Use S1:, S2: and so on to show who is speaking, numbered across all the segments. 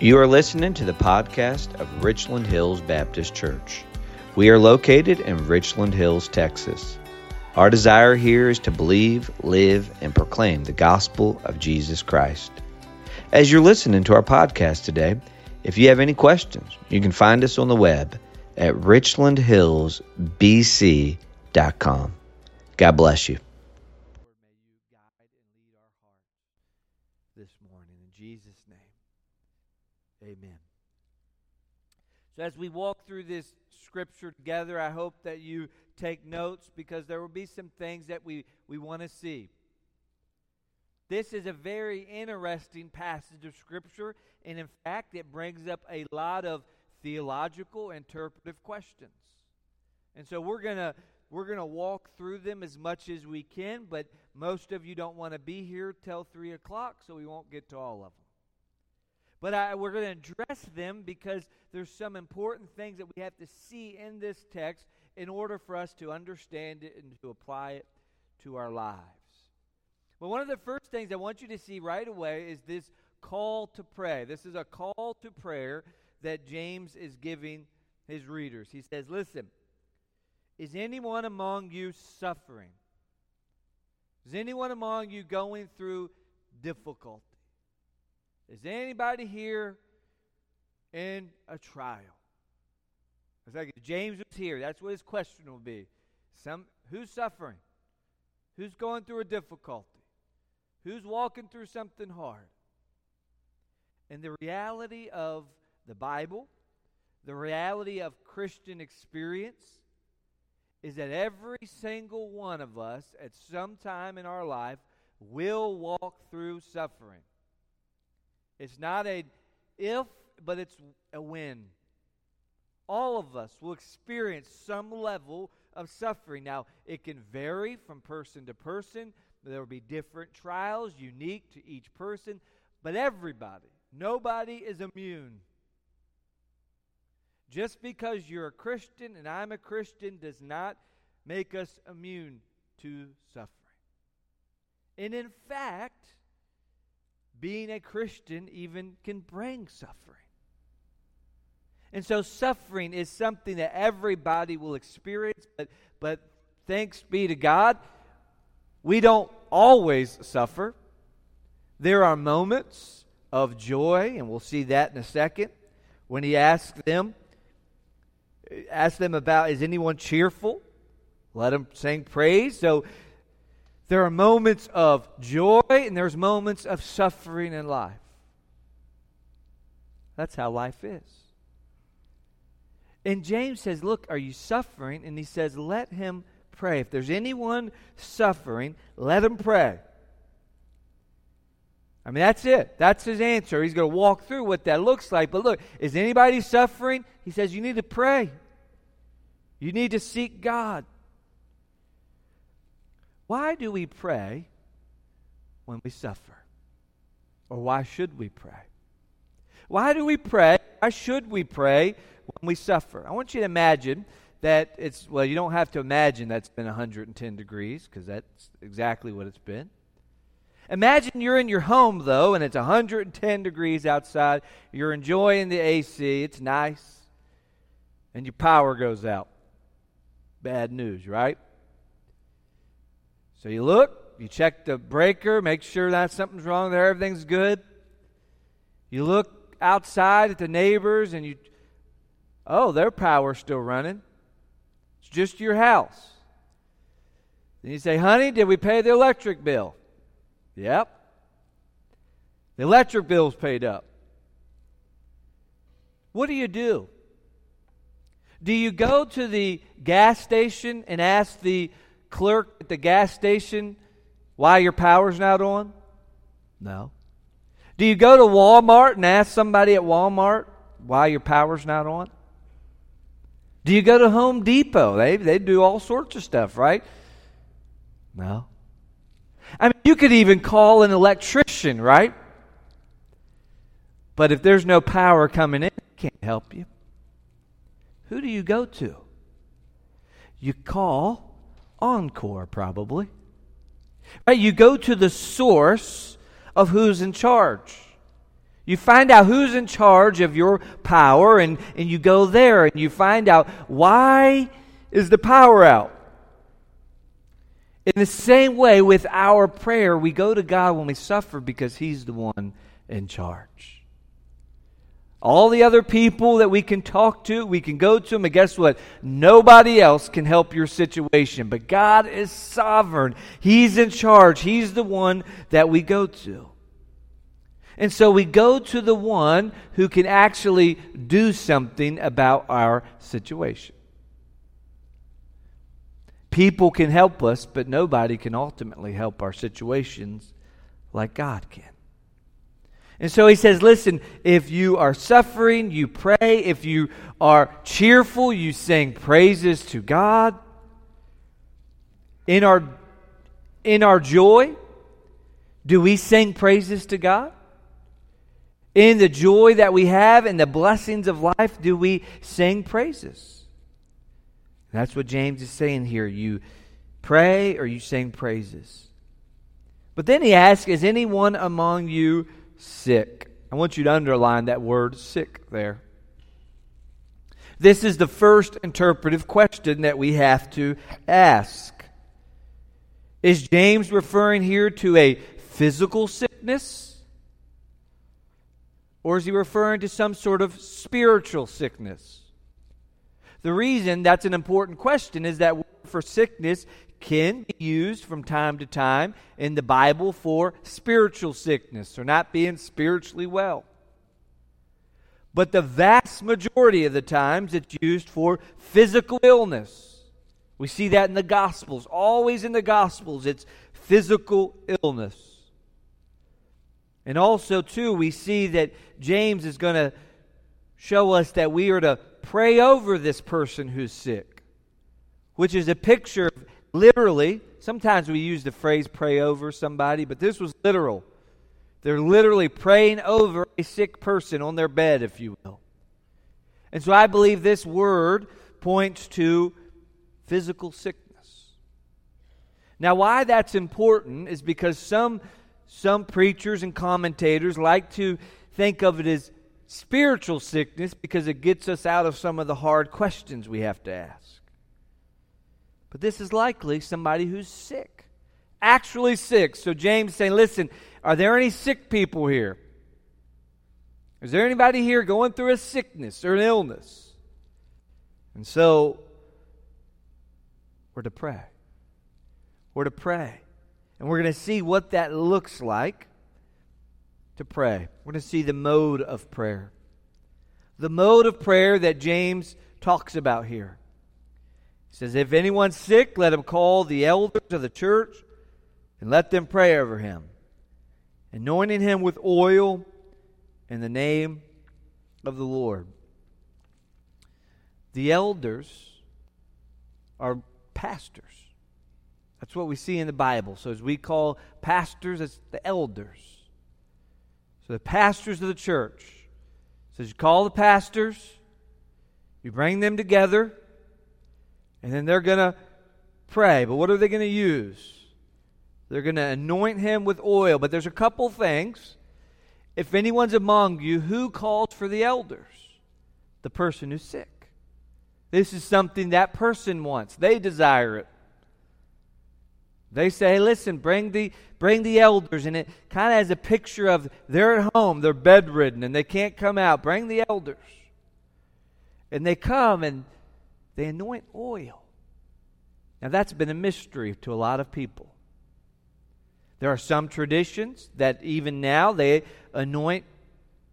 S1: You are listening to the podcast of Richland Hills Baptist Church. We are located in Richland Hills, Texas. Our desire here is to believe, live, and proclaim the gospel of Jesus Christ. As you're listening to our podcast today, if you have any questions, you can find us on the web at richlandhillsbc.com. God bless you.
S2: this morning. In Jesus' name, amen. So, as we walk through this scripture together, I hope that you take notes because there will be some things that we, we want to see. This is a very interesting passage of Scripture, and in fact, it brings up a lot of theological, interpretive questions. And so we're going to we're going to walk through them as much as we can, but most of you don't want to be here till 3 o'clock, so we won't get to all of them. But I, we're going to address them because there's some important things that we have to see in this text in order for us to understand it and to apply it to our lives. But one of the first things I want you to see right away is this call to pray. This is a call to prayer that James is giving his readers. He says, Listen, is anyone among you suffering? Is anyone among you going through difficulty? Is anybody here in a trial? It's like James was here. That's what his question will be. Some who's suffering? Who's going through a difficulty? Who's walking through something hard? And the reality of the Bible, the reality of Christian experience, is that every single one of us at some time in our life will walk through suffering. It's not a if, but it's a when. All of us will experience some level of suffering. Now, it can vary from person to person. There will be different trials unique to each person, but everybody, nobody is immune. Just because you're a Christian and I'm a Christian does not make us immune to suffering. And in fact, being a Christian even can bring suffering. And so suffering is something that everybody will experience, but, but thanks be to God, we don't always suffer. There are moments of joy, and we'll see that in a second, when he asks them, ask them about is anyone cheerful? Let them sing praise. So there are moments of joy and there's moments of suffering in life. That's how life is. And James says, Look, are you suffering? And he says, Let him pray. If there's anyone suffering, let him pray. I mean, that's it. That's his answer. He's going to walk through what that looks like. But look, is anybody suffering? He says, You need to pray. You need to seek God. Why do we pray when we suffer? Or why should we pray? Why do we pray? Why should we pray when we suffer? I want you to imagine that it's, well, you don't have to imagine that's been 110 degrees because that's exactly what it's been. Imagine you're in your home, though, and it's 110 degrees outside. You're enjoying the AC, it's nice, and your power goes out. Bad news, right? So you look, you check the breaker, make sure that something's wrong there, everything's good. You look outside at the neighbors and you, oh, their power's still running. It's just your house. Then you say, honey, did we pay the electric bill? Yep. The electric bill's paid up. What do you do? Do you go to the gas station and ask the clerk at the gas station why your power's not on? No. Do you go to Walmart and ask somebody at Walmart why your power's not on? Do you go to Home Depot? They, they do all sorts of stuff, right? No. I mean, you could even call an electrician, right? But if there's no power coming in, can't help you. Who do you go to? You call Oncor, probably. Right? You go to the source of who's in charge. You find out who's in charge of your power, and, and you go there and you find out why is the power out. In the same way, with our prayer, we go to God when we suffer because He's the one in charge. All the other people that we can talk to, we can go to them, and guess what? Nobody else can help your situation. But God is sovereign. He's in charge. He's the one that we go to. And so we go to the one who can actually do something about our situation. People can help us, but nobody can ultimately help our situations like God can. And so he says, listen, if you are suffering, you pray. If you are cheerful, you sing praises to God. In our, in our joy, do we sing praises to God? In the joy that we have and the blessings of life, do we sing praises? That's what James is saying here. You pray or you sing praises. But then he asks, Is anyone among you sick? I want you to underline that word sick there. This is the first interpretive question that we have to ask. Is James referring here to a physical sickness? Or is he referring to some sort of spiritual sickness? The reason that's an important question is that for sickness can be used from time to time in the Bible for spiritual sickness or not being spiritually well. But the vast majority of the times it's used for physical illness. We see that in the Gospels. Always in the Gospels, it's physical illness. And also, too, we see that James is going to show us that we are to pray over this person who's sick, which is a picture of literally, sometimes we use the phrase pray over somebody, but this was literal. They're literally praying over a sick person on their bed, if you will. And so I believe this word points to physical sickness. Now, why that's important is because some, some preachers and commentators like to think of it as spiritual sickness because it gets us out of some of the hard questions we have to ask. But this is likely somebody who's sick, actually sick. So James saying, listen, are there any sick people here? Is there anybody here going through a sickness or an illness? And so we're to pray. We're to pray. And we're going to see what that looks like to pray. We're going to see the mode of prayer. The mode of prayer that James talks about here. He says, If anyone's sick, let him call the elders of the church and let them pray over him, anointing him with oil in the name of the Lord. The elders are pastors. That's what we see in the Bible. So, as we call pastors, it's the elders. So the pastors of the church says you call the pastors, you bring them together, and then they're going to pray. But what are they going to use? They're going to anoint him with oil. But there's a couple things. If anyone's among you, who calls for the elders? The person who's sick. This is something that person wants. They desire it. They say, hey, listen, bring the, bring the elders. And it kind of has a picture of they're at home, they're bedridden, and they can't come out. Bring the elders. And they come and they anoint oil. Now, that's been a mystery to a lot of people. There are some traditions that even now they anoint,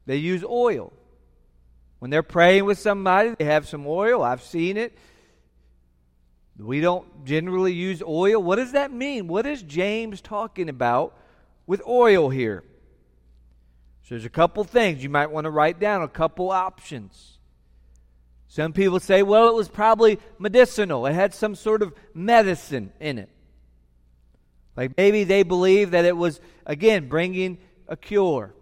S2: they use oil. When they're praying with somebody, they have some oil. I've seen it. We don't generally use oil. What does that mean? What is James talking about with oil here? So there's a couple things you might want to write down, a couple options. Some people say, well, it was probably medicinal. It had some sort of medicine in it. Like maybe they believe that it was, again, bringing a cure.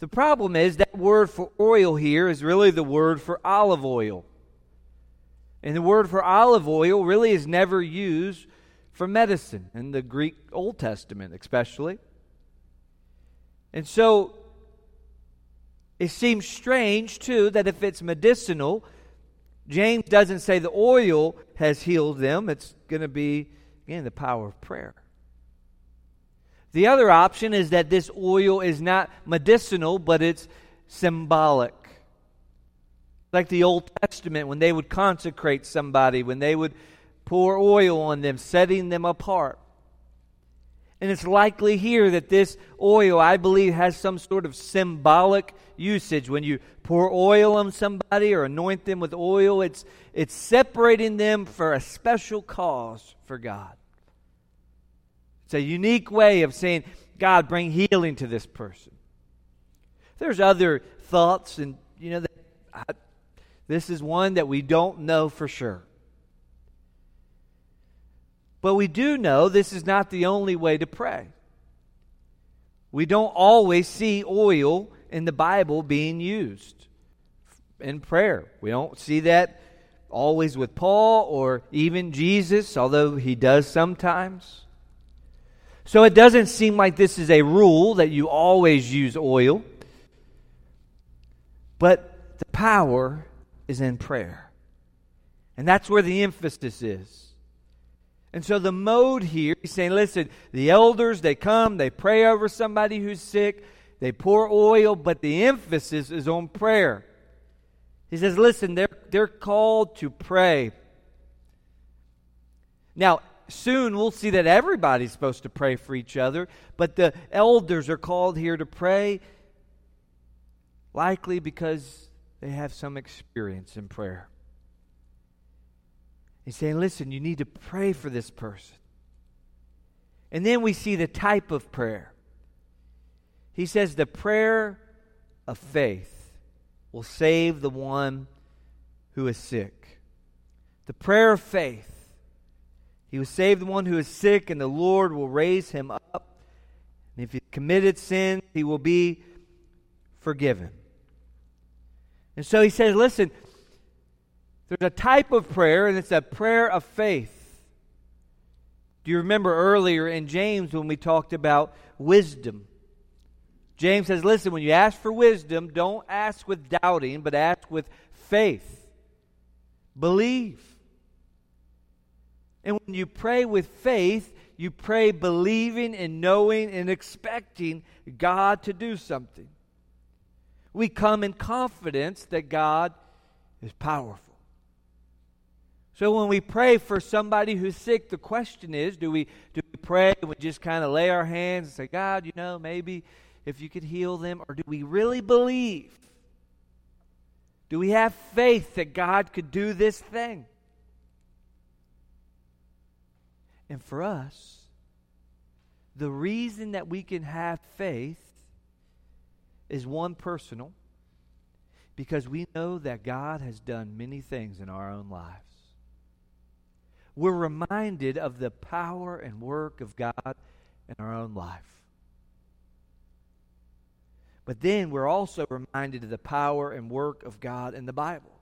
S2: The problem is that word for oil here is really the word for olive oil. And the word for olive oil really is never used for medicine in the Greek Old Testament, especially. And so It seems strange, too, that if it's medicinal, James doesn't say the oil has healed them. It's going to be, again, the power of prayer. The other option is that this oil is not medicinal, but it's symbolic. Like the Old Testament, when they would consecrate somebody, when they would pour oil on them, setting them apart. And it's likely here that this oil, I believe, has some sort of symbolic usage. When you pour oil on somebody or anoint them with oil, it's, it's separating them for a special cause for God. It's a unique way of saying, God, bring healing to this person. There's other thoughts, and you know, I, this is one that we don't know for sure. But we do know this is not the only way to pray. We don't always see oil in the Bible being used in prayer. We don't see that always with Paul or even Jesus, although he does sometimes. So it doesn't seem like this is a rule that you always use oil. But the power is in prayer. And that's where the emphasis is. And so the mode here, he's saying, listen, the elders, they come, they pray over somebody who's sick, they pour oil, but the emphasis is on prayer. He says, listen, they're, they're called to pray. Now, soon we'll see that everybody's supposed to pray for each other, but the elders are called here to pray, likely because they have some experience in prayer. He's saying, listen, you need to pray for this person. And then we see the type of prayer. He says, the prayer of faith will save the one who is sick. The prayer of faith. He will save the one who is sick, and the Lord will raise him up. And if he committed sin, he will be forgiven. And so he says, listen, there's a type of prayer, and it's a prayer of faith. Do you remember earlier in James when we talked about wisdom? James says, listen, when you ask for wisdom, don't ask with doubting, but ask with faith. Believe. And when you pray with faith, you pray believing and knowing and expecting God to do something. We come in confidence that God is powerful. So when we pray for somebody who's sick, the question is do we, do we pray and we just kind of lay our hands and say, God, you know, maybe if you could heal them? Or do we really believe? Do we have faith that God could do this thing? And for us, the reason that we can have faith is one personal because we know that God has done many things in our own lives we're reminded of the power and work of God in our own life. But then we're also reminded of the power and work of God in the Bible.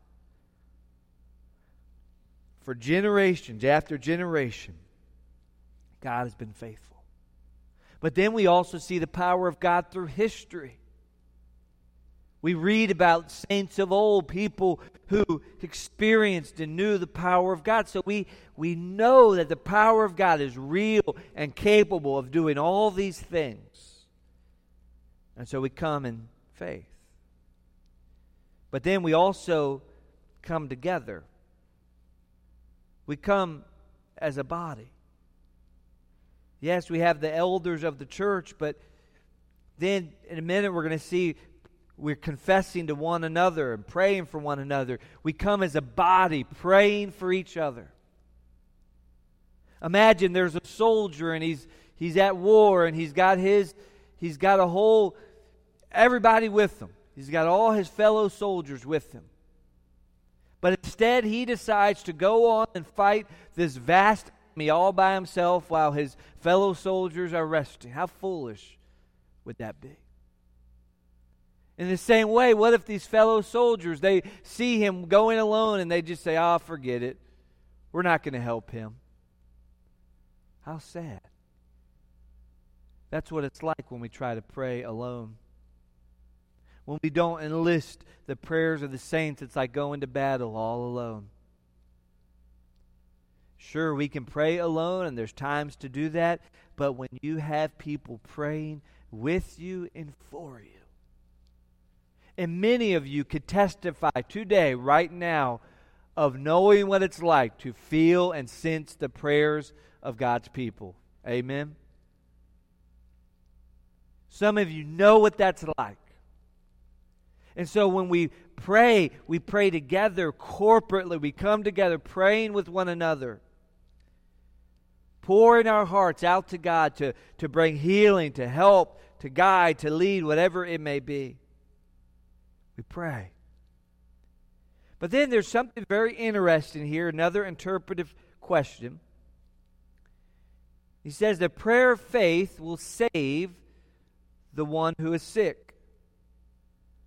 S2: For generations after generation, God has been faithful. But then we also see the power of God through history. We read about saints of old, people who experienced and knew the power of God. So we, we know that the power of God is real and capable of doing all these things. And so we come in faith. But then we also come together. We come as a body. Yes, we have the elders of the church, but then in a minute we're going to see we're confessing to one another and praying for one another. We come as a body praying for each other. Imagine there's a soldier and he's he's at war and he's got his he's got a whole everybody with him. He's got all his fellow soldiers with him. But instead he decides to go on and fight this vast army all by himself while his fellow soldiers are resting. How foolish would that be? In the same way, what if these fellow soldiers, they see him going alone and they just say, "Ah, oh, forget it. We're not going to help him." How sad. That's what it's like when we try to pray alone. when we don't enlist the prayers of the saints, it's like going to battle all alone. Sure, we can pray alone, and there's times to do that, but when you have people praying with you and for you, and many of you could testify today, right now, of knowing what it's like to feel and sense the prayers of God's people. Amen. Some of you know what that's like. And so when we pray, we pray together corporately. We come together praying with one another, pouring our hearts out to God to, to bring healing, to help, to guide, to lead, whatever it may be. We pray. But then there's something very interesting here, another interpretive question. He says the prayer of faith will save the one who is sick.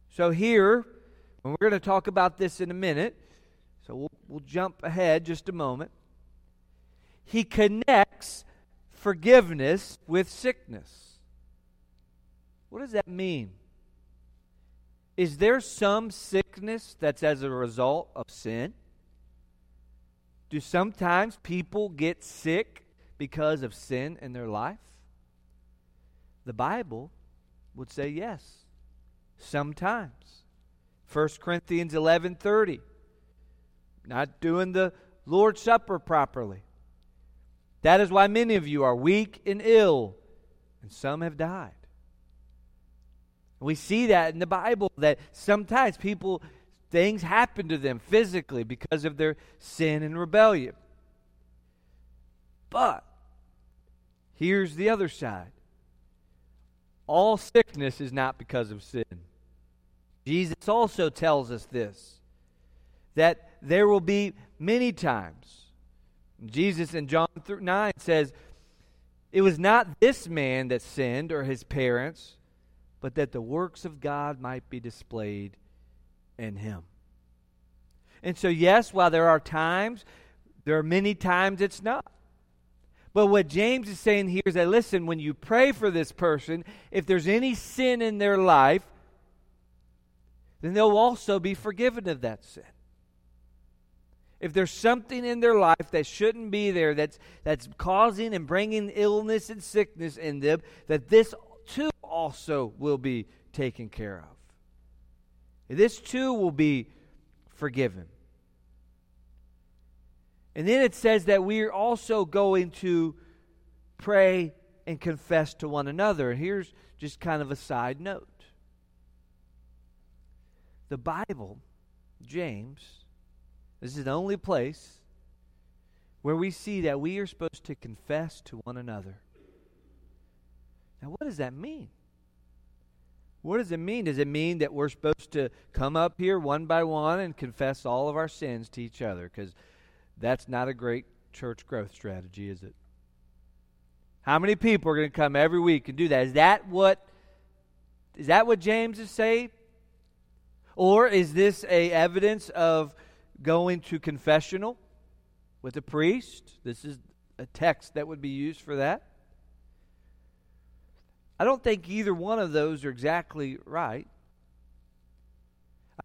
S2: So here, and we're going to talk about this in a minute, so we'll, we'll jump ahead just a moment. He connects forgiveness with sickness. What does that mean? Is there some sickness that's as a result of sin? Do sometimes people get sick because of sin in their life? The Bible would say yes. Sometimes. 1 Corinthians 11:30. Not doing the Lord's Supper properly. That is why many of you are weak and ill, and some have died. We see that in the Bible that sometimes people, things happen to them physically because of their sin and rebellion. But here's the other side all sickness is not because of sin. Jesus also tells us this that there will be many times. Jesus in John 9 says, It was not this man that sinned or his parents but that the works of God might be displayed in him. And so, yes, while there are times, there are many times it's not. But what James is saying here is that, listen, when you pray for this person, if there's any sin in their life, then they'll also be forgiven of that sin. If there's something in their life that shouldn't be there, that's, that's causing and bringing illness and sickness in them, that this too also will be taken care of. This too will be forgiven. And then it says that we are also going to pray and confess to one another. And here's just kind of a side note the Bible, James, this is the only place where we see that we are supposed to confess to one another. Now, what does that mean? What does it mean? Does it mean that we're supposed to come up here one by one and confess all of our sins to each other? Because that's not a great church growth strategy, is it? How many people are going to come every week and do that? Is that what is that what James is saying? Or is this a evidence of going to confessional with a priest? This is a text that would be used for that. I don't think either one of those are exactly right.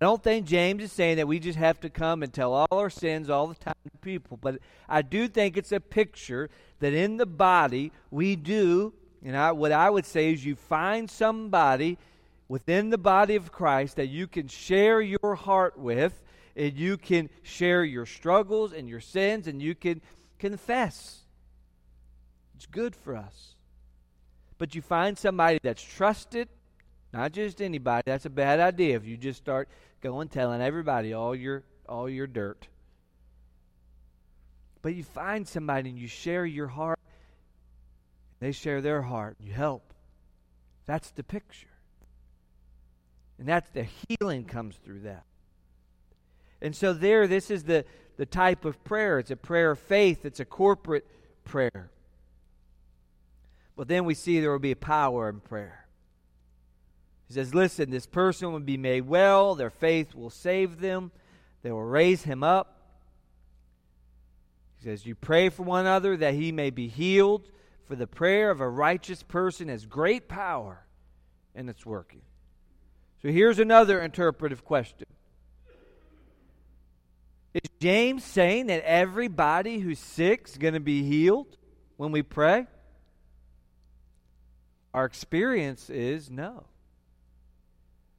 S2: I don't think James is saying that we just have to come and tell all our sins all the time to people, but I do think it's a picture that in the body we do, and I, what I would say is you find somebody within the body of Christ that you can share your heart with, and you can share your struggles and your sins, and you can confess. It's good for us but you find somebody that's trusted, not just anybody. That's a bad idea if you just start going telling everybody all your all your dirt. But you find somebody and you share your heart. They share their heart. You help. That's the picture. And that's the healing comes through that. And so there, this is the, the type of prayer. It's a prayer of faith. It's a corporate prayer. But then we see there will be power in prayer. He says, Listen, this person will be made well, their faith will save them, they will raise him up. He says, You pray for one another that he may be healed, for the prayer of a righteous person has great power and its working. So here's another interpretive question Is James saying that everybody who's sick is going to be healed when we pray? Our experience is no.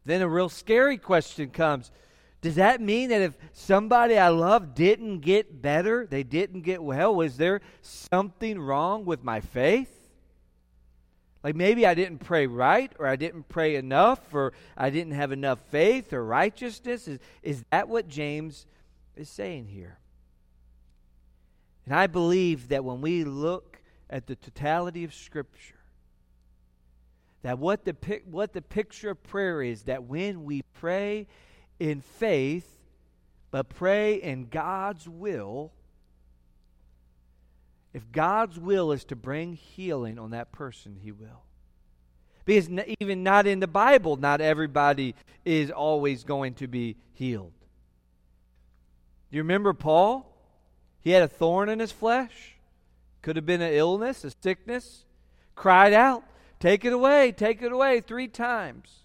S2: Then a real scary question comes Does that mean that if somebody I love didn't get better, they didn't get well, was there something wrong with my faith? Like maybe I didn't pray right, or I didn't pray enough, or I didn't have enough faith or righteousness. Is, is that what James is saying here? And I believe that when we look at the totality of Scripture, that what the, what the picture of prayer is, that when we pray in faith, but pray in God's will, if God's will is to bring healing on that person, He will. Because even not in the Bible, not everybody is always going to be healed. Do you remember Paul? He had a thorn in his flesh. Could have been an illness, a sickness. Cried out, Take it away, take it away, three times.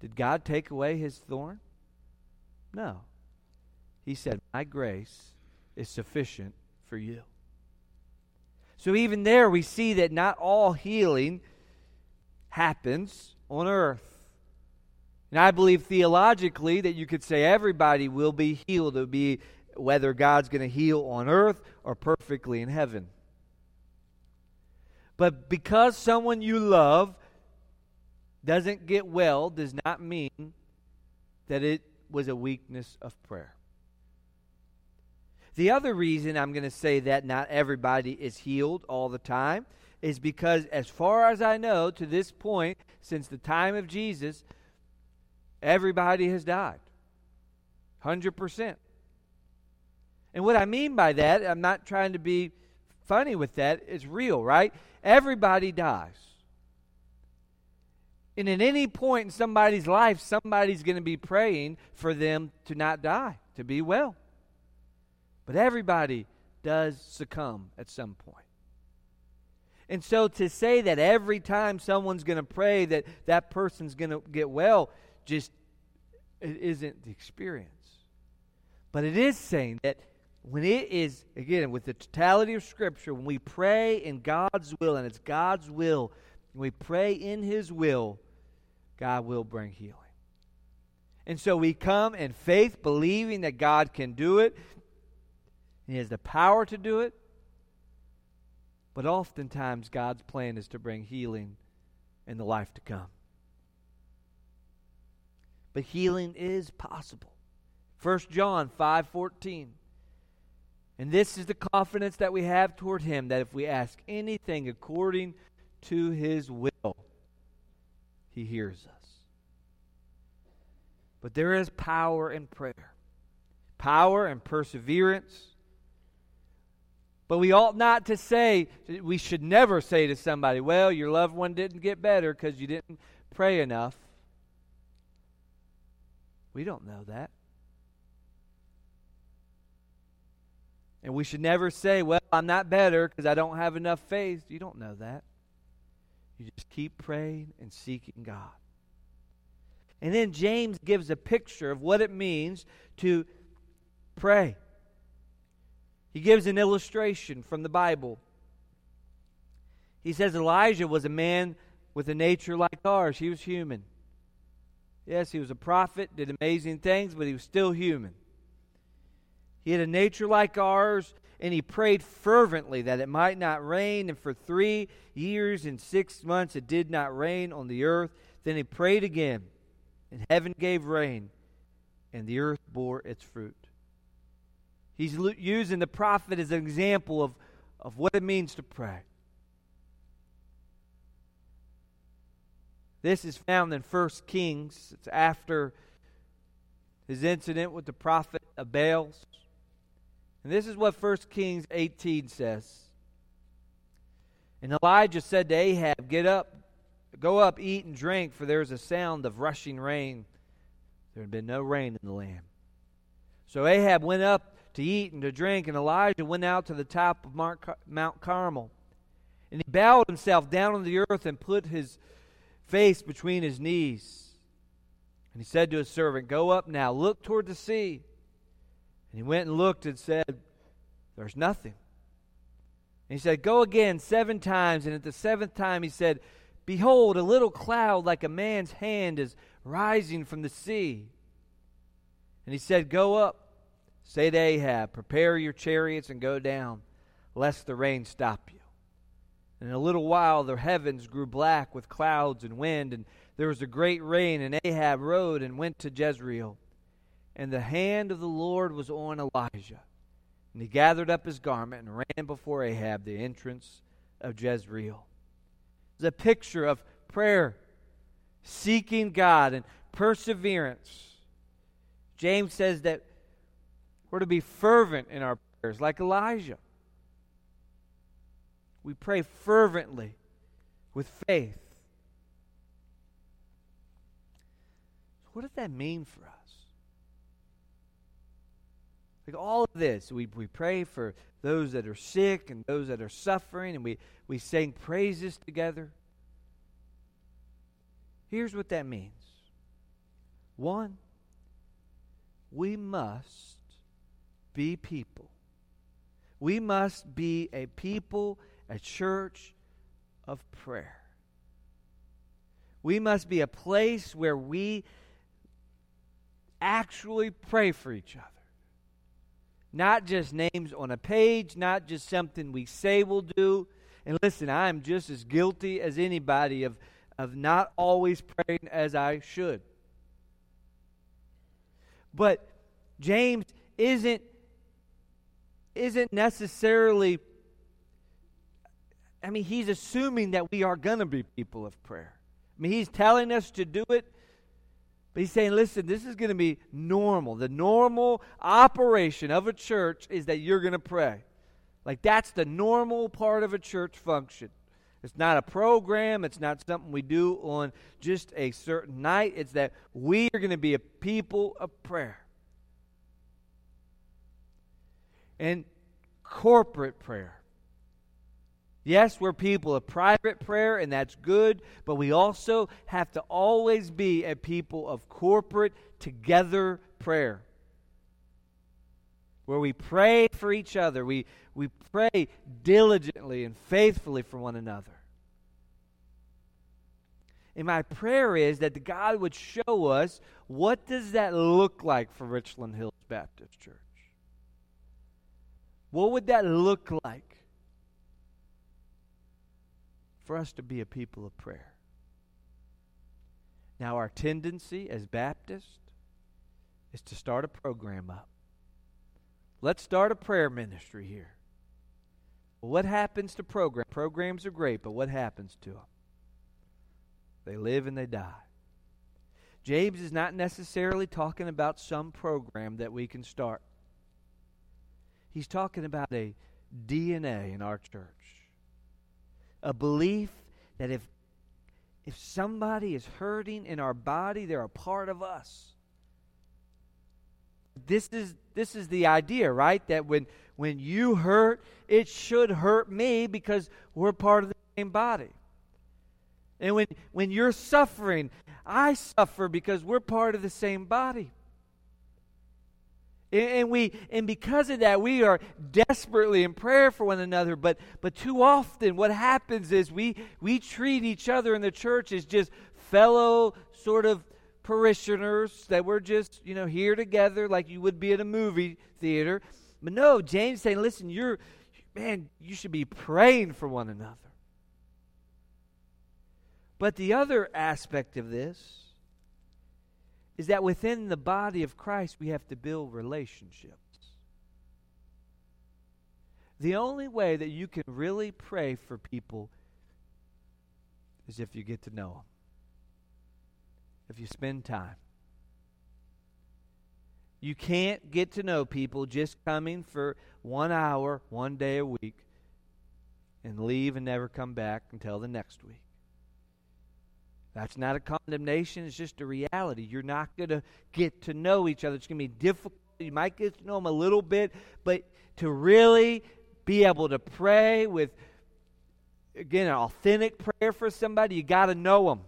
S2: Did God take away his thorn? No. He said, My grace is sufficient for you. So even there, we see that not all healing happens on earth. And I believe theologically that you could say everybody will be healed. It would be whether God's going to heal on earth or perfectly in heaven. But because someone you love doesn't get well, does not mean that it was a weakness of prayer. The other reason I'm going to say that not everybody is healed all the time is because, as far as I know, to this point, since the time of Jesus, everybody has died. 100%. And what I mean by that, I'm not trying to be funny with that, it's real, right? Everybody dies. And at any point in somebody's life, somebody's going to be praying for them to not die, to be well. But everybody does succumb at some point. And so to say that every time someone's going to pray that that person's going to get well just it isn't the experience. But it is saying that when it is, again, with the totality of Scripture, when we pray in God's will, and it's God's will, when we pray in His will, God will bring healing. And so we come in faith, believing that God can do it, he has the power to do it. But oftentimes, God's plan is to bring healing in the life to come. But healing is possible. 1 John 5:14. And this is the confidence that we have toward him that if we ask anything according to his will, he hears us. But there is power in prayer. Power and perseverance but we ought not to say, we should never say to somebody, well, your loved one didn't get better because you didn't pray enough. We don't know that. And we should never say, well, I'm not better because I don't have enough faith. You don't know that. You just keep praying and seeking God. And then James gives a picture of what it means to pray. He gives an illustration from the Bible. He says Elijah was a man with a nature like ours. He was human. Yes, he was a prophet, did amazing things, but he was still human. He had a nature like ours, and he prayed fervently that it might not rain. And for three years and six months it did not rain on the earth. Then he prayed again, and heaven gave rain, and the earth bore its fruit. He's using the prophet as an example of, of what it means to pray. This is found in 1 Kings. It's after his incident with the prophet of Baal. And this is what 1 Kings 18 says. And Elijah said to Ahab, Get up, go up, eat and drink, for there is a sound of rushing rain. There had been no rain in the land. So Ahab went up to eat and to drink, and Elijah went out to the top of Mount Carmel. And he bowed himself down on the earth and put his face between his knees. And he said to his servant, Go up now, look toward the sea. And he went and looked and said, There's nothing. And he said, Go again seven times. And at the seventh time he said, Behold, a little cloud like a man's hand is rising from the sea. And he said, Go up, say to Ahab, Prepare your chariots and go down, lest the rain stop you. And in a little while the heavens grew black with clouds and wind, and there was a great rain, and Ahab rode and went to Jezreel. And the hand of the Lord was on Elijah. And he gathered up his garment and ran before Ahab the entrance of Jezreel. It's a picture of prayer, seeking God, and perseverance. James says that we're to be fervent in our prayers, like Elijah. We pray fervently with faith. What does that mean for us? Like all of this, we, we pray for those that are sick and those that are suffering, and we, we sing praises together. Here's what that means one, we must be people. We must be a people, a church of prayer. We must be a place where we actually pray for each other. Not just names on a page, not just something we say we'll do. And listen, I'm just as guilty as anybody of, of not always praying as I should. But James isn't isn't necessarily I mean he's assuming that we are going to be people of prayer. I mean he's telling us to do it but he's saying, listen, this is going to be normal. The normal operation of a church is that you're going to pray. Like that's the normal part of a church function. It's not a program, it's not something we do on just a certain night. It's that we are going to be a people of prayer. And corporate prayer. Yes, we're people of private prayer, and that's good, but we also have to always be a people of corporate, together prayer. Where we pray for each other, we, we pray diligently and faithfully for one another. And my prayer is that God would show us what does that look like for Richland Hills Baptist Church? What would that look like? For us to be a people of prayer. Now, our tendency as Baptists is to start a program up. Let's start a prayer ministry here. What happens to programs? Programs are great, but what happens to them? They live and they die. James is not necessarily talking about some program that we can start. He's talking about a DNA in our church a belief that if if somebody is hurting in our body, they're a part of us. This is this is the idea, right? That when when you hurt, it should hurt me because we're part of the same body. And when when you're suffering, I suffer because we're part of the same body. And we and because of that, we are desperately in prayer for one another. But but too often what happens is we we treat each other in the church as just fellow sort of parishioners that we're just, you know, here together like you would be at a movie theater. But no, James saying, listen, you're man, you should be praying for one another. But the other aspect of this is that within the body of Christ, we have to build relationships. The only way that you can really pray for people is if you get to know them, if you spend time. You can't get to know people just coming for one hour, one day a week, and leave and never come back until the next week. That's not a condemnation, it's just a reality. You're not going to get to know each other. It's going to be difficult. You might get to know them a little bit, but to really be able to pray with, again, an authentic prayer for somebody, you got to know them.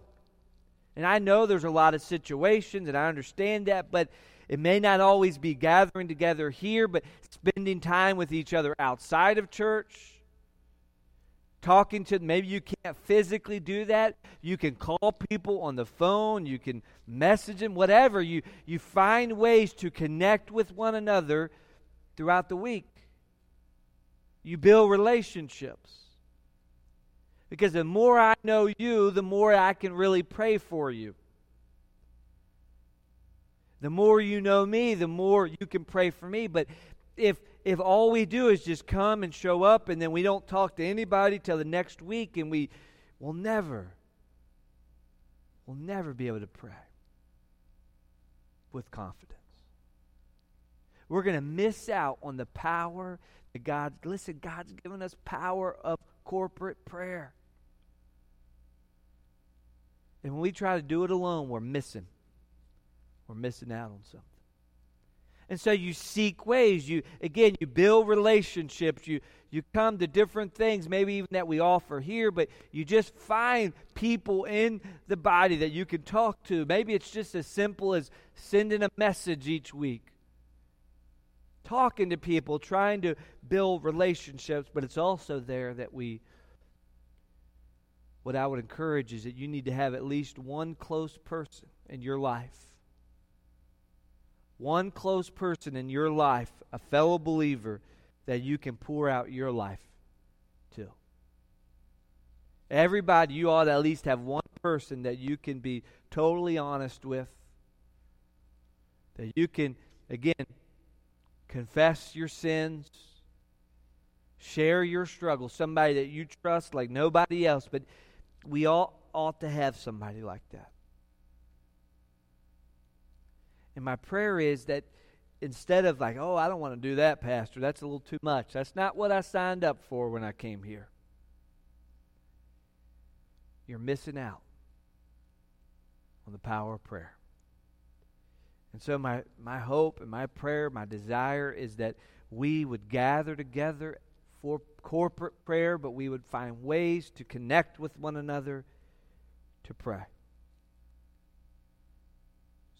S2: And I know there's a lot of situations, and I understand that, but it may not always be gathering together here, but spending time with each other outside of church talking to maybe you can't physically do that. You can call people on the phone. You can message them whatever. You you find ways to connect with one another throughout the week. You build relationships. Because the more i know you the more i can really pray for you. The more you know me the more you can pray for me. But if if all we do is just come and show up and then we don't talk to anybody till the next week and we will never will never be able to pray with confidence. We're going to miss out on the power that god listen god's given us power of corporate prayer. And when we try to do it alone we're missing. We're missing out on something and so you seek ways. You again, you build relationships. You you come to different things, maybe even that we offer here, but you just find people in the body that you can talk to. Maybe it's just as simple as sending a message each week. Talking to people, trying to build relationships, but it's also there that we what I would encourage is that you need to have at least one close person in your life one close person in your life, a fellow believer, that you can pour out your life to. Everybody, you ought to at least have one person that you can be totally honest with, that you can, again, confess your sins, share your struggles, somebody that you trust like nobody else, but we all ought to have somebody like that. And my prayer is that instead of like, oh, I don't want to do that, Pastor, that's a little too much. That's not what I signed up for when I came here. You're missing out on the power of prayer. And so, my, my hope and my prayer, my desire is that we would gather together for corporate prayer, but we would find ways to connect with one another to pray.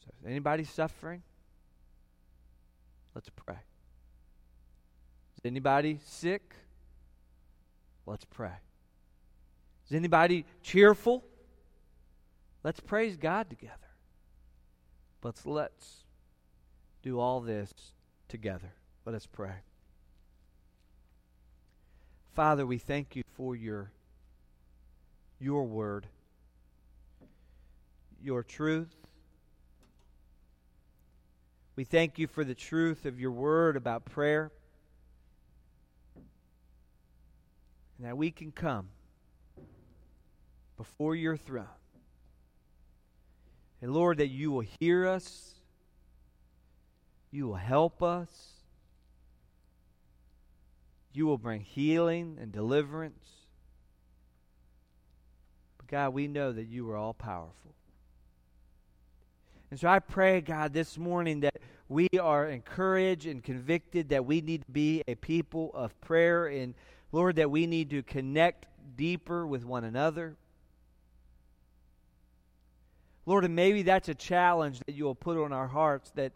S2: Is anybody suffering? Let's pray. Is anybody sick? Let's pray. Is anybody cheerful? Let's praise God together. But let's do all this together. Let us pray. Father, we thank you for your your word, your truth, we thank you for the truth of your word about prayer. And that we can come before your throne. And Lord, that you will hear us, you will help us, you will bring healing and deliverance. But God, we know that you are all powerful. And so I pray, God, this morning that we are encouraged and convicted that we need to be a people of prayer and, Lord, that we need to connect deeper with one another. Lord, and maybe that's a challenge that you will put on our hearts that,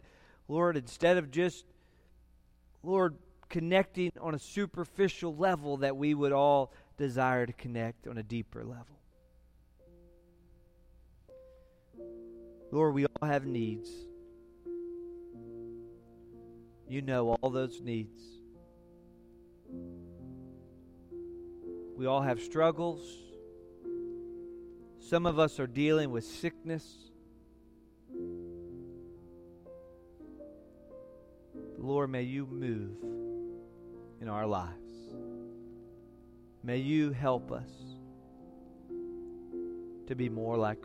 S2: Lord, instead of just, Lord, connecting on a superficial level, that we would all desire to connect on a deeper level. Lord, we all have needs. You know all those needs. We all have struggles. Some of us are dealing with sickness. Lord, may you move in our lives. May you help us to be more like